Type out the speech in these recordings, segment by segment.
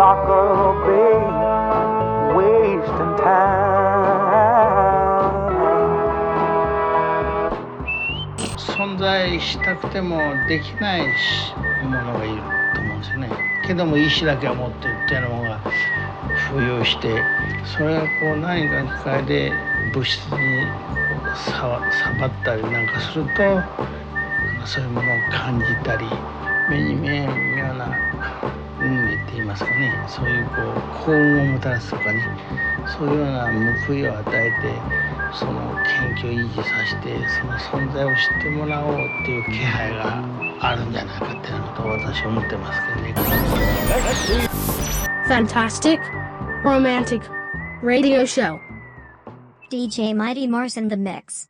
darker bay, wasting time. 存在したくてもできないものがいると思うんですよね。けども意志だけは持ってるっていうのが浮遊してそれがこう何か機械で物質に触ったりなんかするとそういうものを感じたり目に見えんようなますかねそういうこう幸運をもたらすとかねそういうような報いを与えてその研究を維持させてその存在を知ってもらおうっていう気配があるんじゃないかっていうことを私は思ってますけどね。Fantastic Romantic Radio Show DJ Mighty Mars in the mix.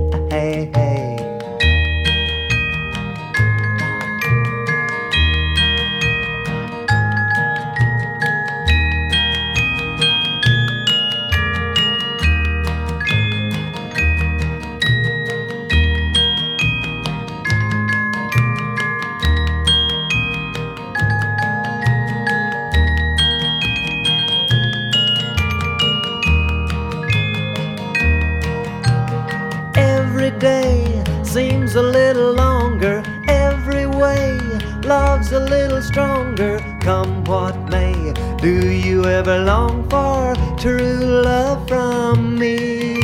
little stronger. Come what may, do you ever long for true love from me?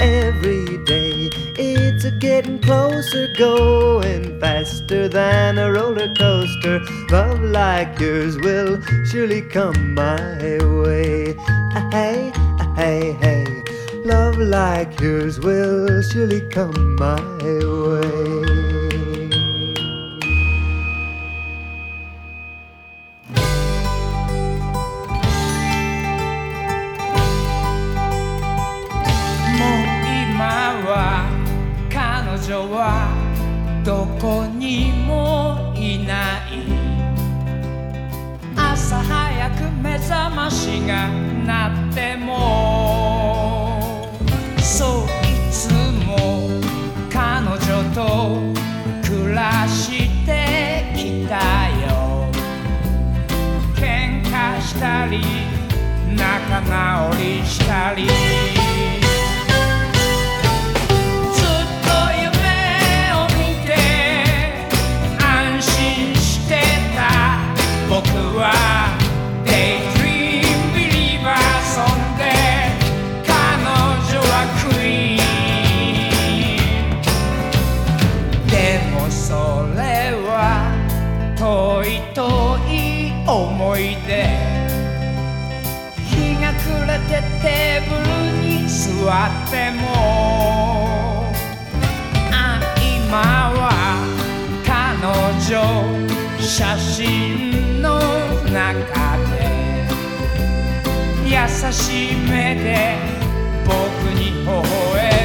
Every day it's a getting closer, going faster than a roller coaster. Love like yours will surely come my way. Hey, hey, hey. Love like yours will surely come my たり仲直りしたり。てもあ今は彼女写真の中で優しい目で僕に微笑む。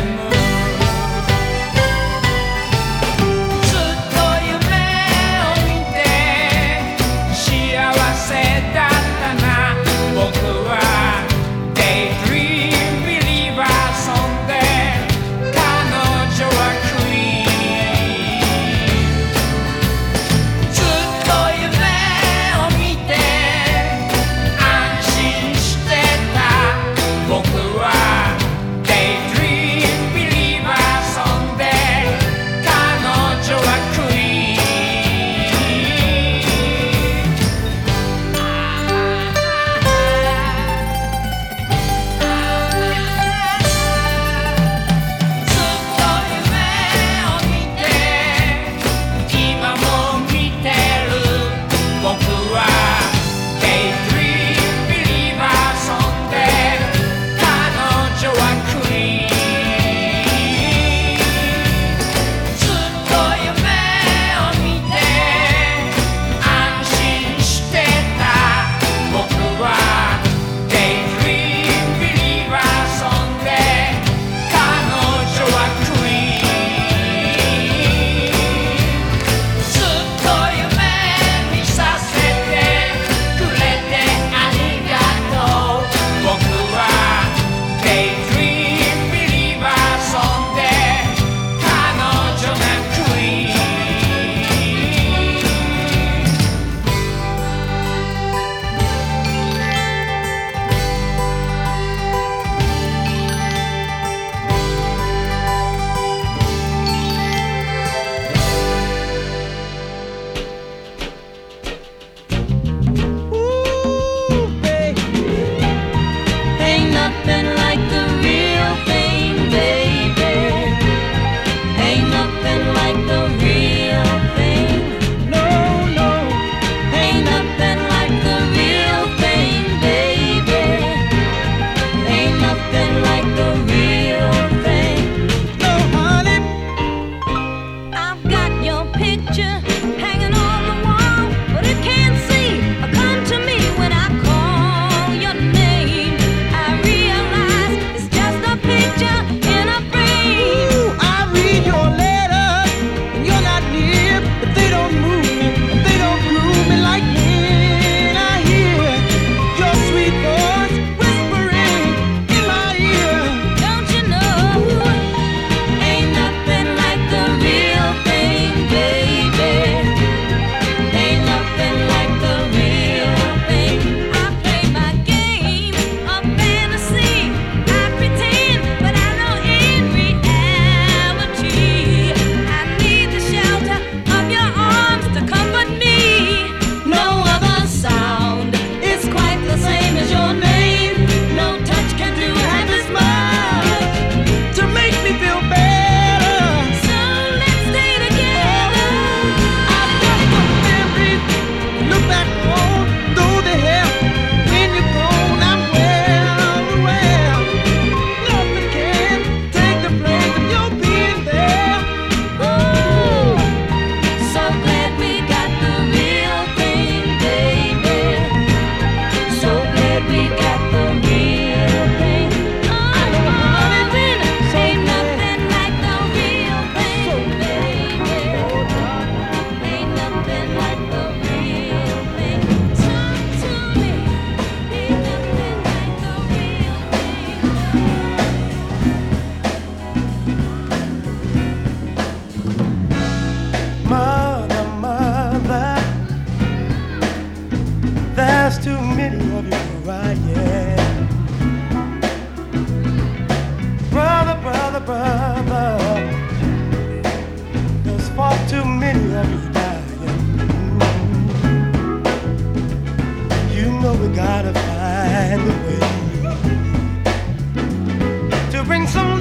to bring some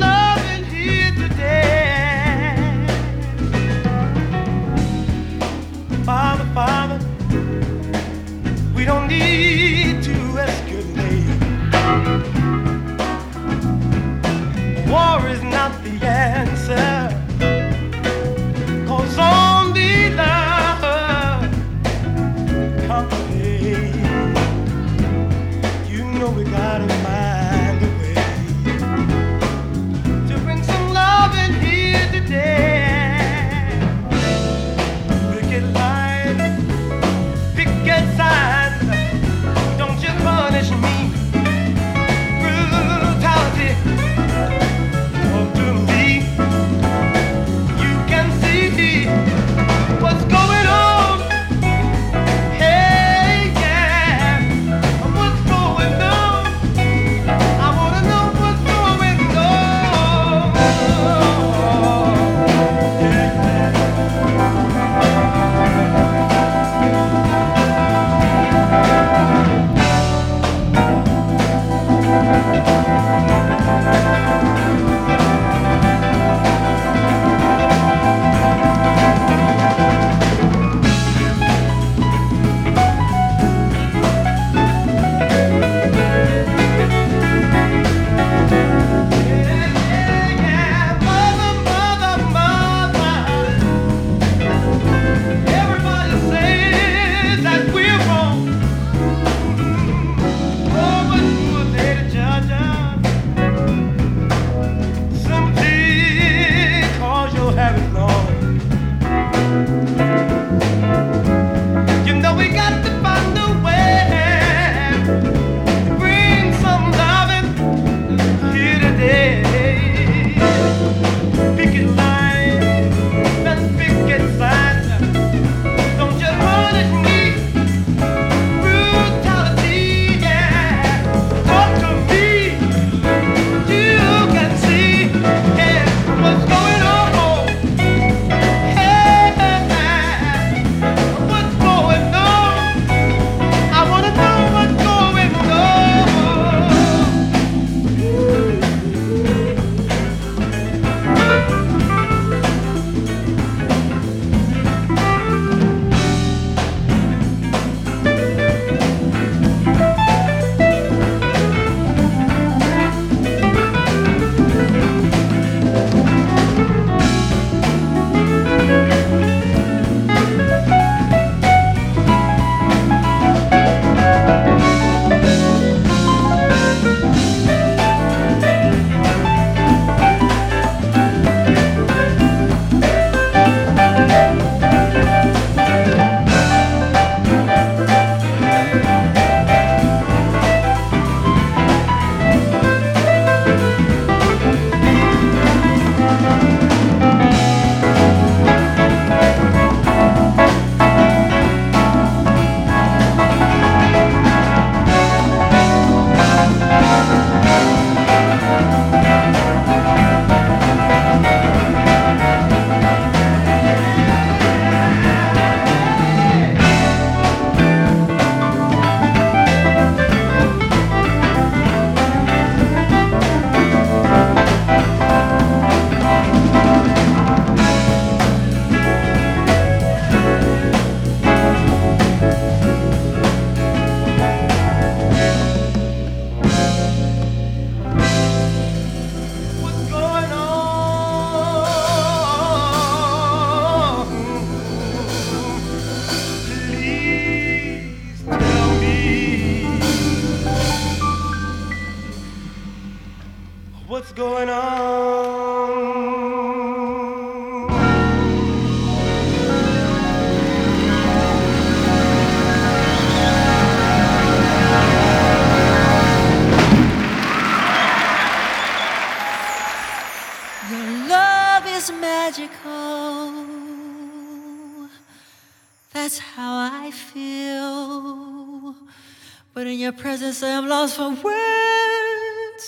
lost for words,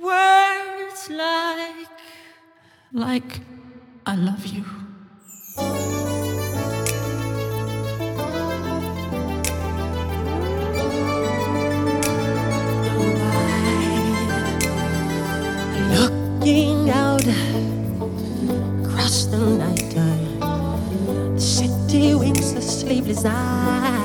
words like, like, I love you. Looking out across the night, uh, the city winks the sleepless eyes.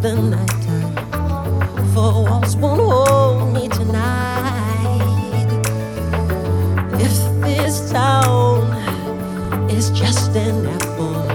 the night time. For walls won't hold me tonight. If this town is just an apple.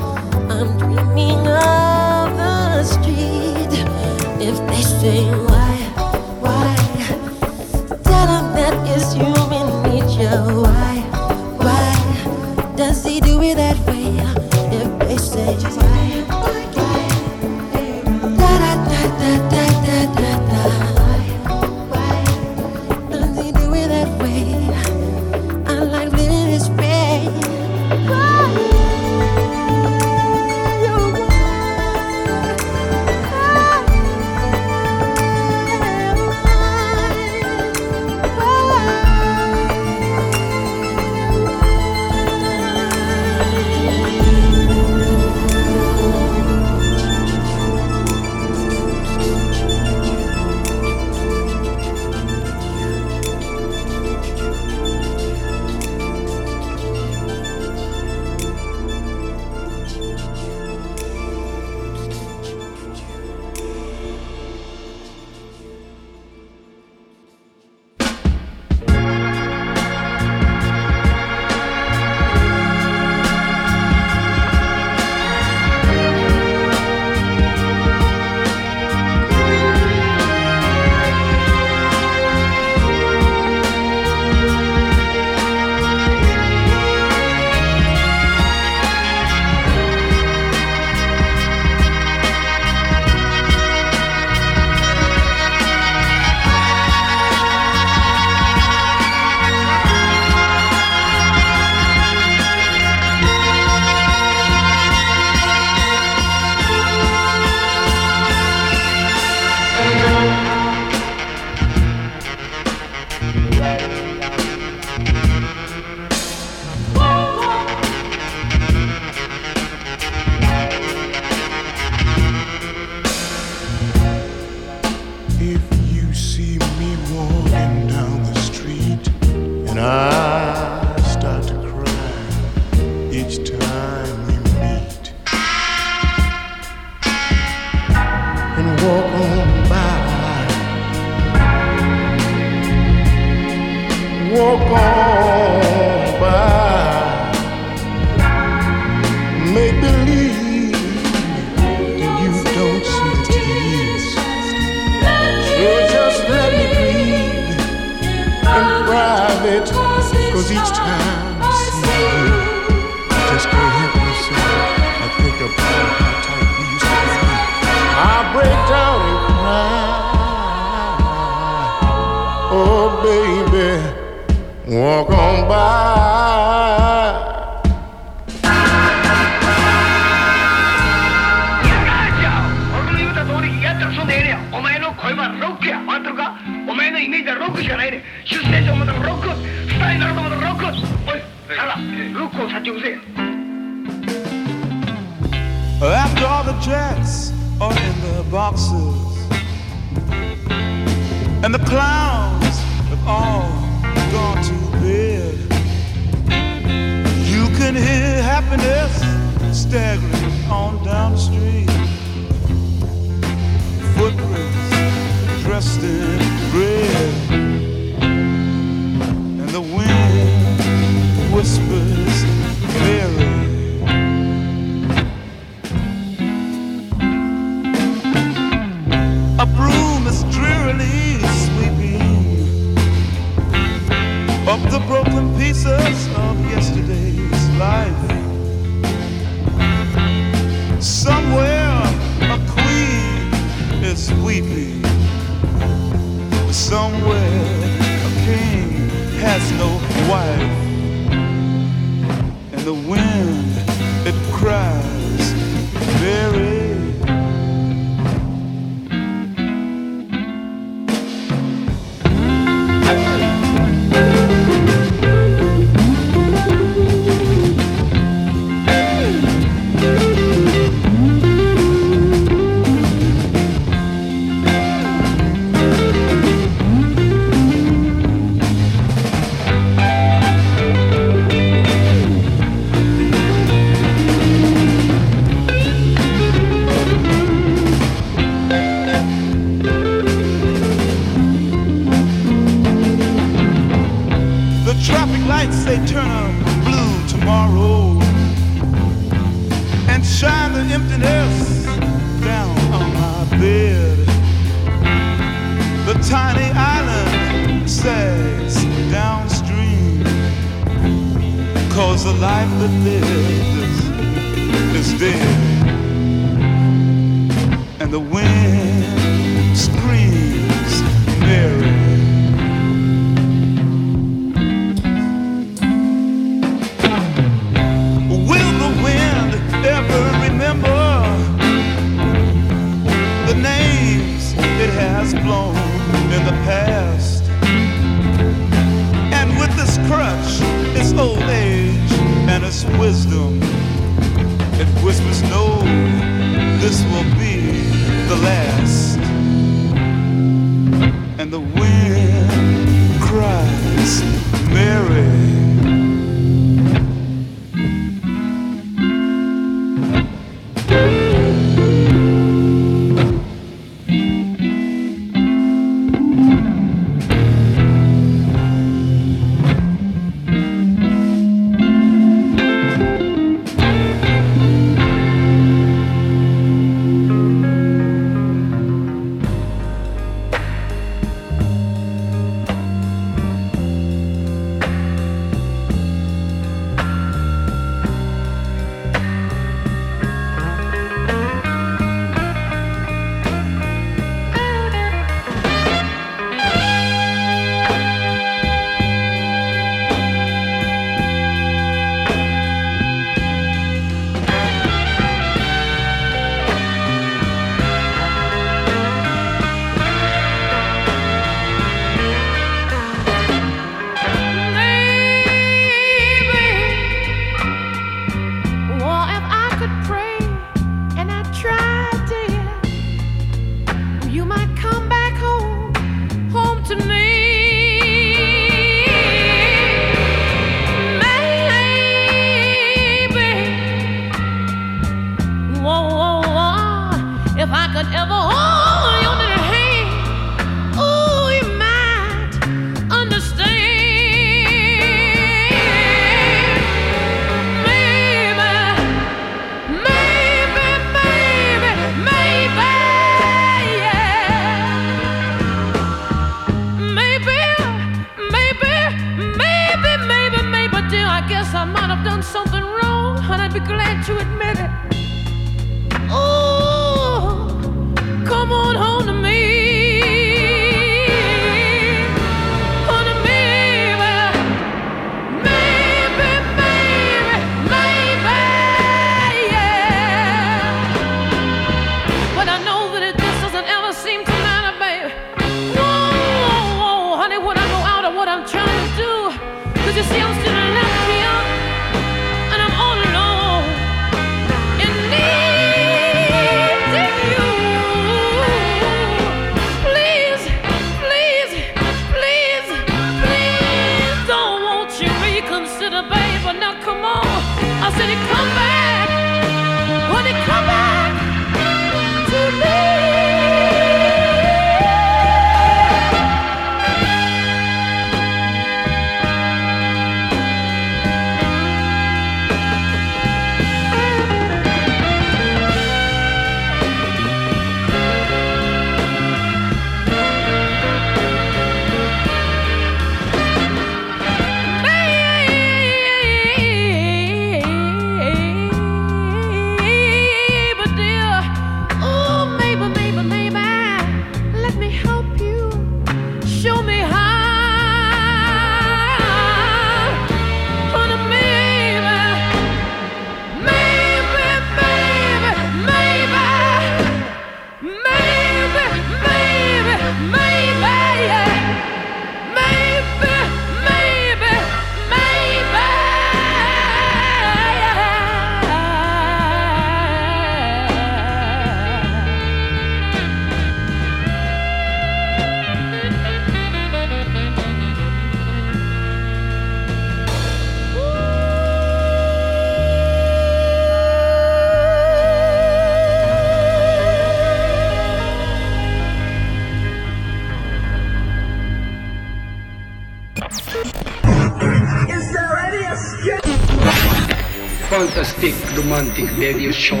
Fantastic Romantic Radio Show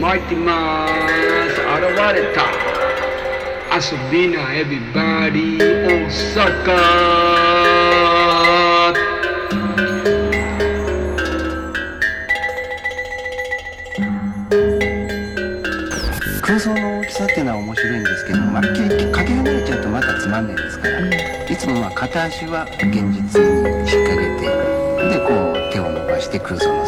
参ってます現れた遊びなエビバディ大阪空想の大きさっていうのは面白いんですけど、まあ、けかけ離れちゃうとまたつまんないですから、いつもまあ片足は現実に引っ掛けてでこう手を伸ばして空想の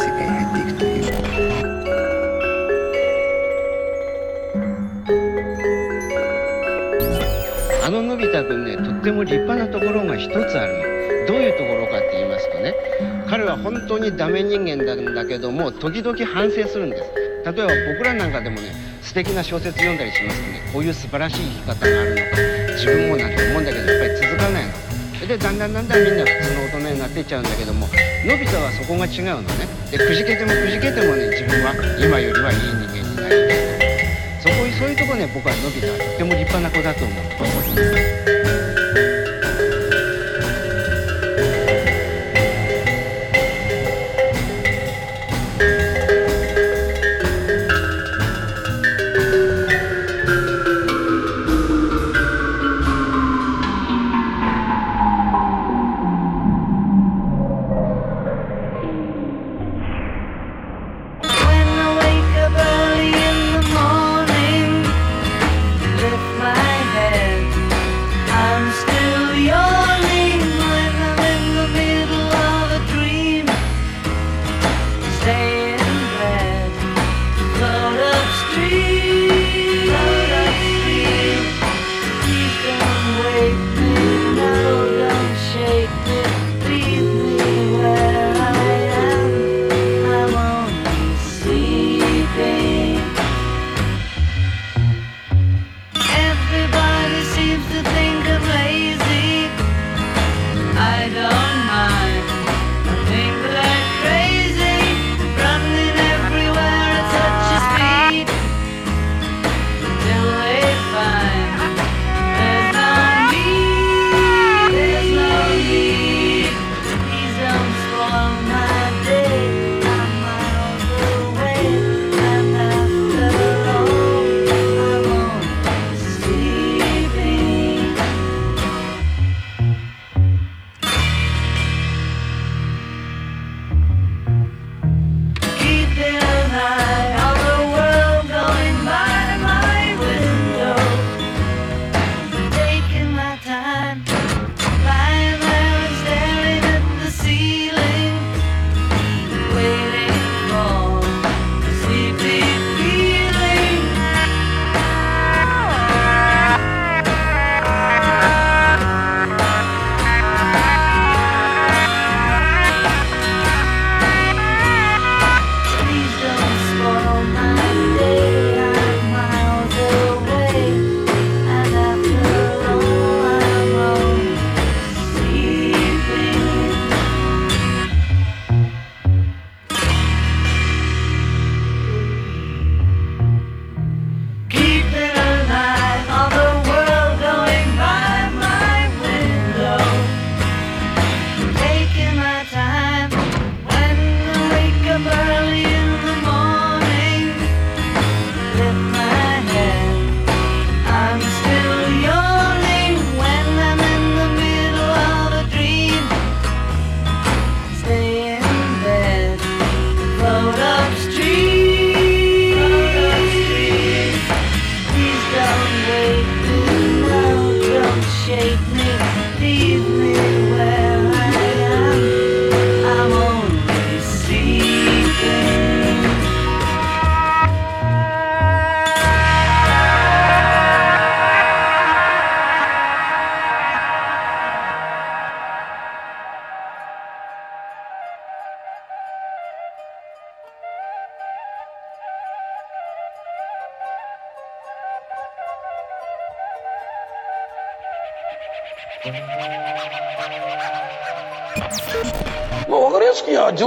立派なところが一つある。のどういうところかって言いますとね彼は本当にダメ人間なんだけども時々反省するんです。例えば僕らなんかでもね素敵な小説読んだりしますとねこういう素晴らしい生き方があるのか自分もなんて思うんだけどやっぱり続かないの。でだんだんだんだんみんな普通の大人になっていっちゃうんだけどものび太はそこが違うのね。でくじけてもくじけてもね自分は今よりはいい人間になりたいそこそういうとこね僕はのび太はとっても立派な子だと思う。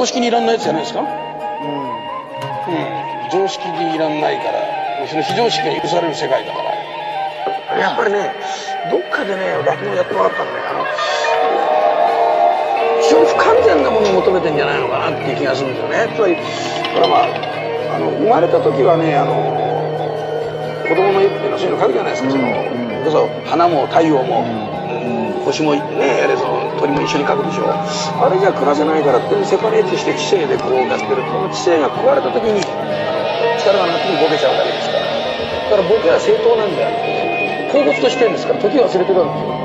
常識にいらんないやつじゃないですか？うん。常識にいらんないから、その非常識が許される世界だから。やっぱりね、どっかでね、落語やってもらったのね、あの、非常に不完全なものを求めてんじゃないのかなっていう気がするんですよね。つまり、これはまあ、あの、生まれた時はね、あの、子供の絵っていうのはそういうの描くじゃないですか、その、それこそ花も太陽も、星もね、やれその鳥も一緒に描くでしょ。あれじゃ暮らせないからってセパレートして知性でこうやってると、その知性が壊れた時に、力がなくてもボケちゃうだけですから。だからボケは正当なんだよ。恍惚としてるんですから、時を忘れてるわけですよ。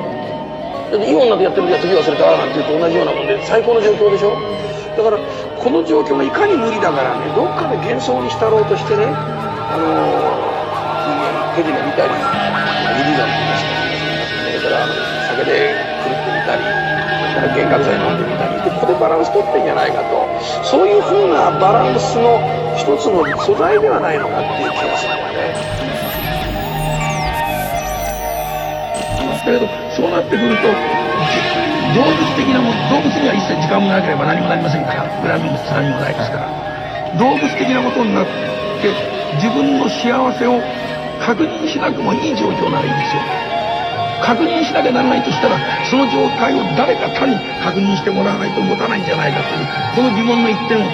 だっていい女でやってる時は時を忘れたなんていうと同じようなもんで最高の状況でしょだからこの状況がいかに無理だからねどっかで幻想にしたろうとしてねあの人間手品見たりイリーガンって言いますかそれから酒でそれから幻覚剤飲んでみたりでここでバランス取ってんじゃないかとそういうふうなバランスの一つの素材ではないのかっていう気がするんだよね。だけどそうなってくると動物的なも動物には一切時間もなければ何もなりませんからグラミ物質何もないですから動物的なことになって自分の幸せを確認しなくもいい状況ならいいんですよ確認しなきゃならないとしたらその状態を誰か他に確認してもらわないと持たないんじゃないかというこの疑問の一点を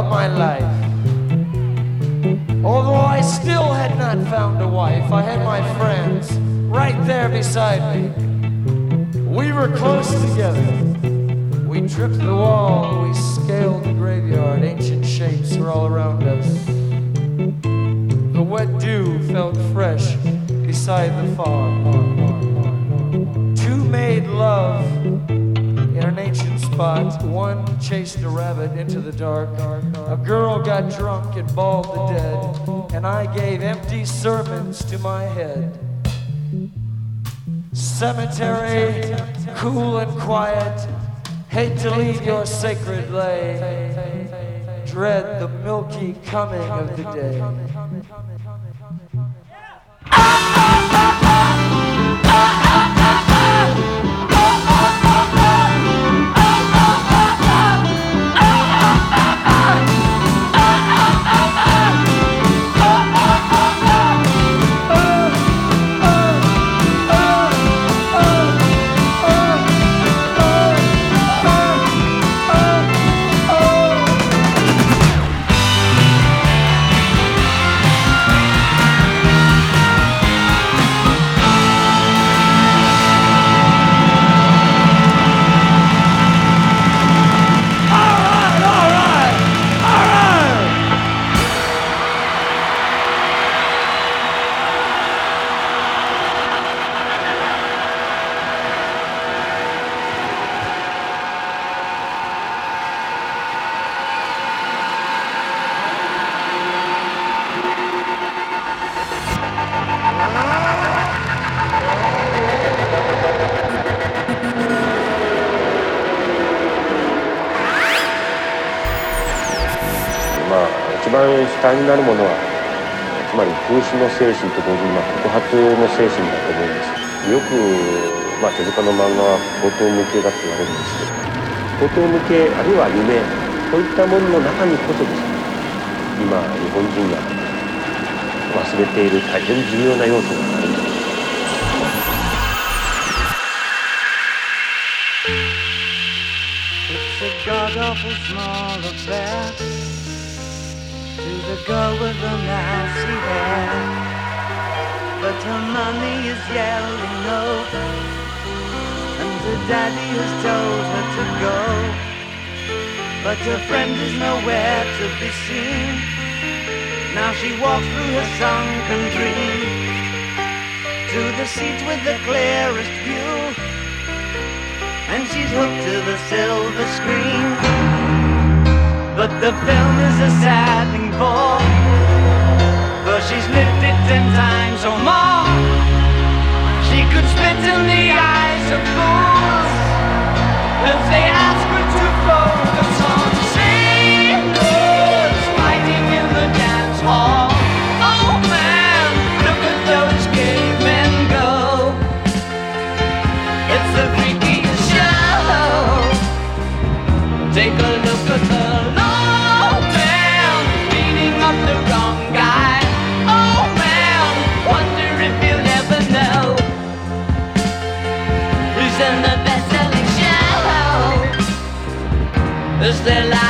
of my life. Although I still had not found a wife, I had my friends right there beside me. We were close together. We tripped the wall, we scaled the graveyard, ancient shapes were all around us. The wet dew felt fresh beside the farm. Two made love in an ancient spot. One chased a rabbit into the dark. A girl got drunk and bawled the dead, and I gave empty sermons to my head. Cemetery, cool and quiet. Hate to leave your sacred lay. Dread the milky coming of the day. なるものはつまり風刺の精神と同時に、まあ、告発の精神だと思うんですよく、まあ、手塚の漫画は高等無形だって言われるんですけど高等無形あるいは夢こういったものの中にこそですね今日本人が忘れている大変重要な要素があるんだと思います It's a god awful small affair. The girl with the nasty hair. But her mommy is yelling no, and her daddy has told her to go. But her friend is nowhere to be seen. Now she walks through her sunken dream to the seat with the clearest view and she's hooked to the silver screen. But the film is a sad thing for, for she's lived it ten times or more. She could spit in the eyes of fools if they ask there life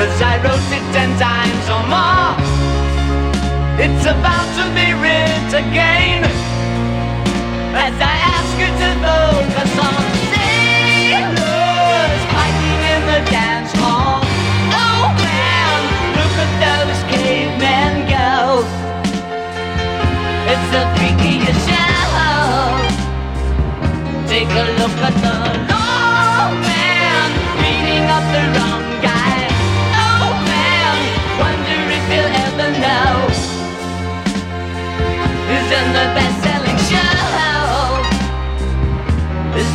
Cause I wrote it ten times or more. It's about to be written again. As I ask you to vote for some sailors Fighting in the dance hall. Oh man, look at those cavemen go. It's the freakiest show. Take a look at the lawman Beating up the wrong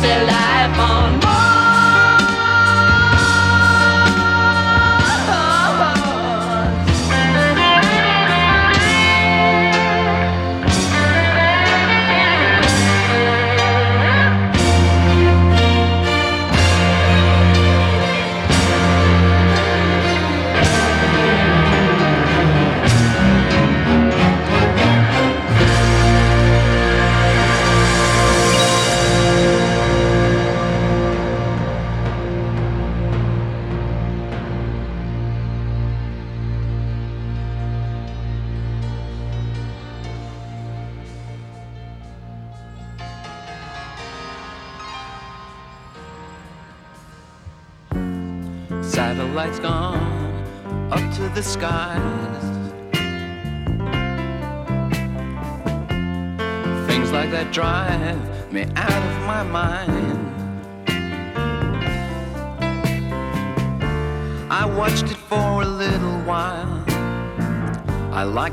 life on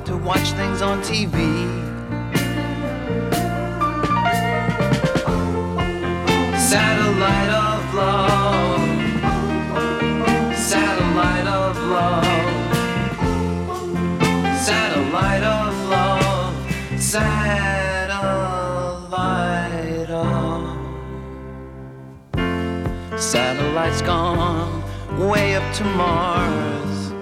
to watch things on TV. Satellite of love. Satellite of love. Satellite of love. Satellite of. Satellite's gone way up to Mars.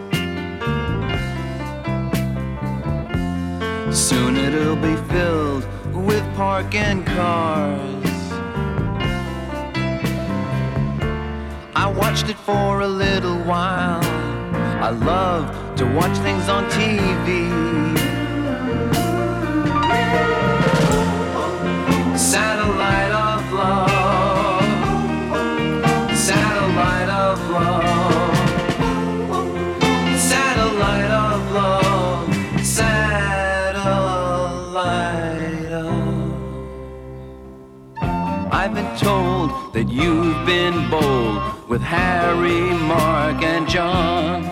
Soon it'll be filled with parking cars. I watched it for a little while. I love to watch things on TV. Satellite of love. I've been told that you've been bold with Harry, Mark, and John.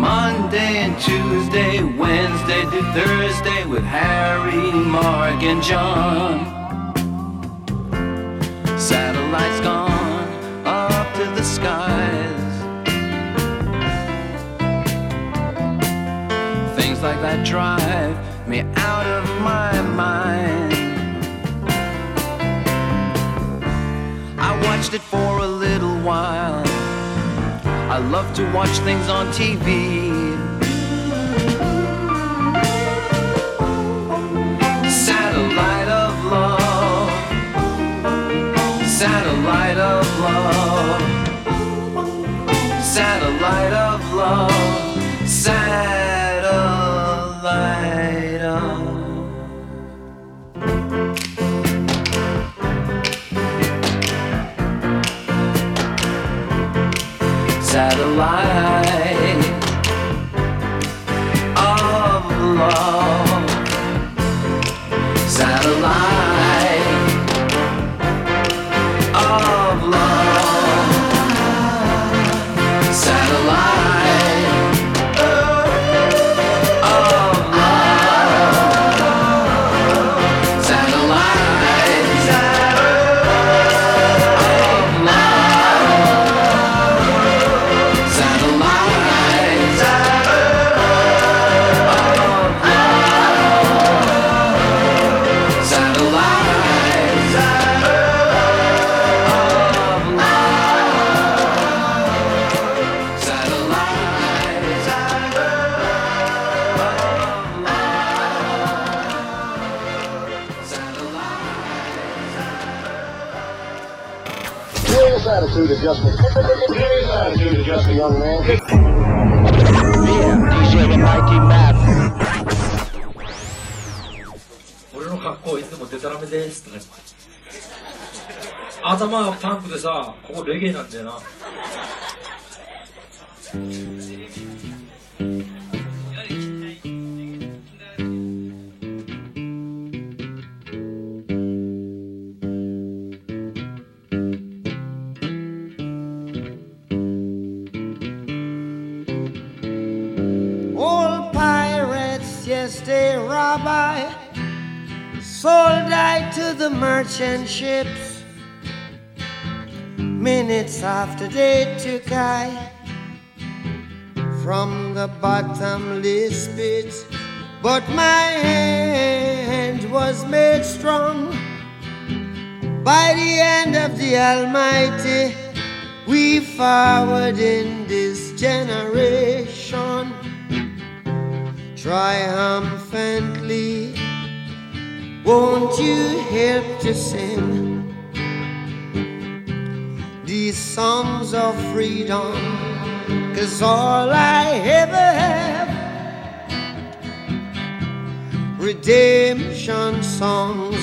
Monday and Tuesday, Wednesday to Thursday with Harry, Mark, and John. Satellites gone up to the skies. Things like that drive me out of my mind. Watched it for a little while. I love to watch things on TV. Satellite of love. Satellite of love. Satellite of love. Satellite Satellite But my hand was made strong by the hand of the Almighty. We forward in this generation triumphantly. Won't you help to sing these songs of freedom? Cause all I ever have redemption songs,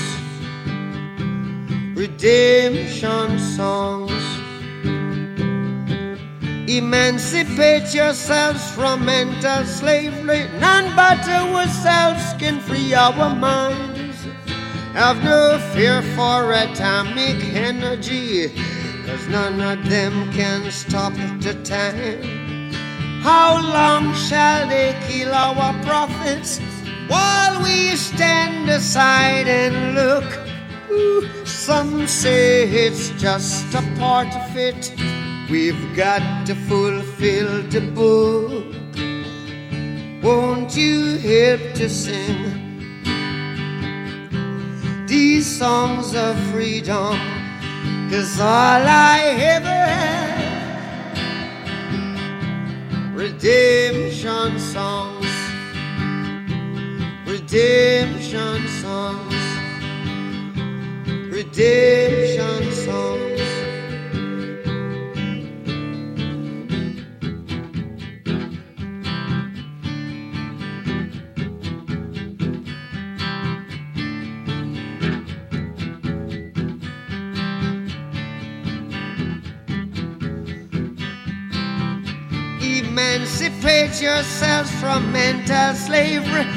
redemption songs. Emancipate yourselves from mental slavery. None but ourselves can free our minds. Have no fear for atomic energy, cause none of them can stop the time. How long shall they kill our prophets while we stand aside and look? Ooh, some say it's just a part of it. We've got to fulfill the book. Won't you help to sing these songs of freedom? Cause all I ever had, redemption songs, redemption songs, redemption songs. Emancipate yourselves from mental slavery.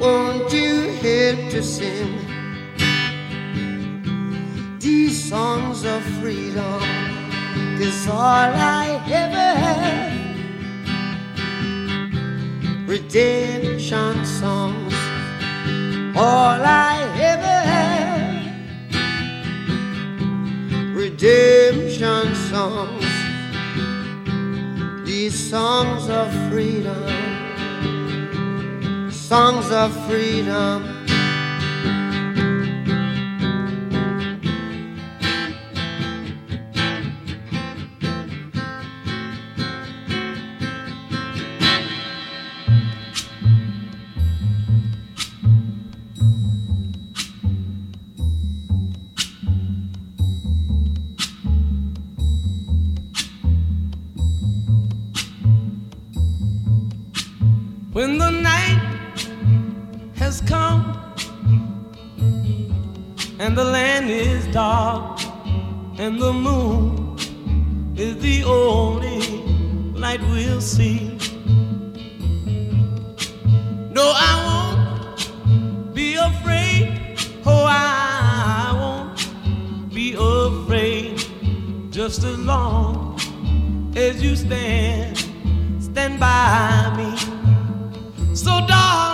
Won't you help to sing these songs of freedom? Cause all I ever had, redemption songs, all I ever had redemption songs, these songs of freedom, songs of freedom. Light we'll see. No, I won't be afraid. Oh, I won't be afraid. Just as long as you stand, stand by me. So, darling,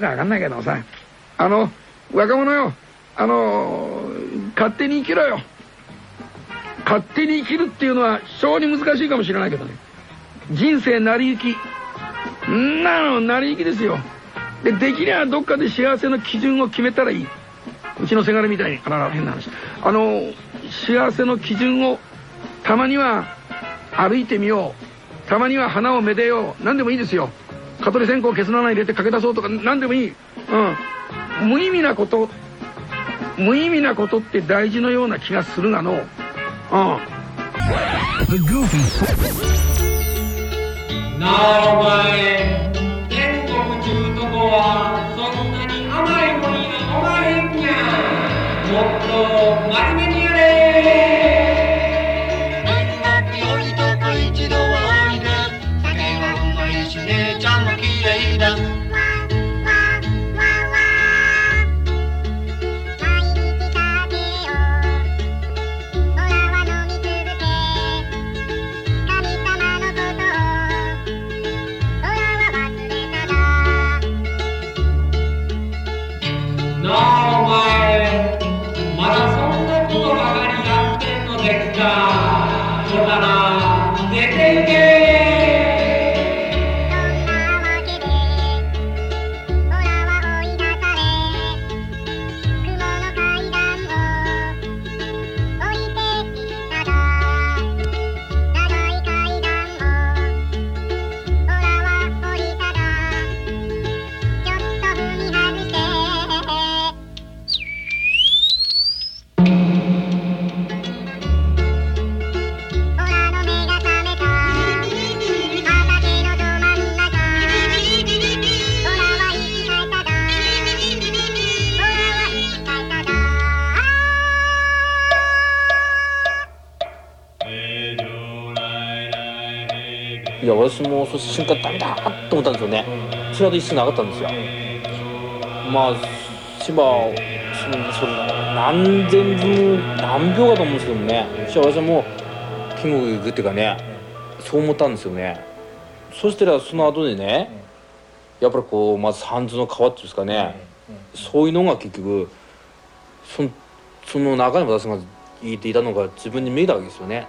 か分かんないけどさ。あの若者よ。あの勝手に生きろよ。勝手に生きるっていうのは非常に難しいかもしれないけどね。人生成り行き。んなの成り行きですよ。でできりゃどっかで幸せの基準を決めたらいい。うちのせがれみたいにあらら変な話。あの幸せの基準をたまには歩いてみよう。たまには花をめでよう。何でもいいですよ。蚊取り線香をケツの穴に入れて駆け出そうとか何でもいい、うん、無意味なこと無意味なことって大事のような気がするがの。うん。なあお前天国ちゅうとこはそんなに甘いもんや飲まへんやもっと真面目にやれ一瞬なかったんですよ。まあ千葉そのその何千分何秒かと思うんですけどね。私は私はもう天国行くっていうかねそう思ったんですよね。そしたらその後でねやっぱりこうまず三途の川っていうんですかね。そういうのが結局そその中に私が言っていたのが自分に見えたわけですよね。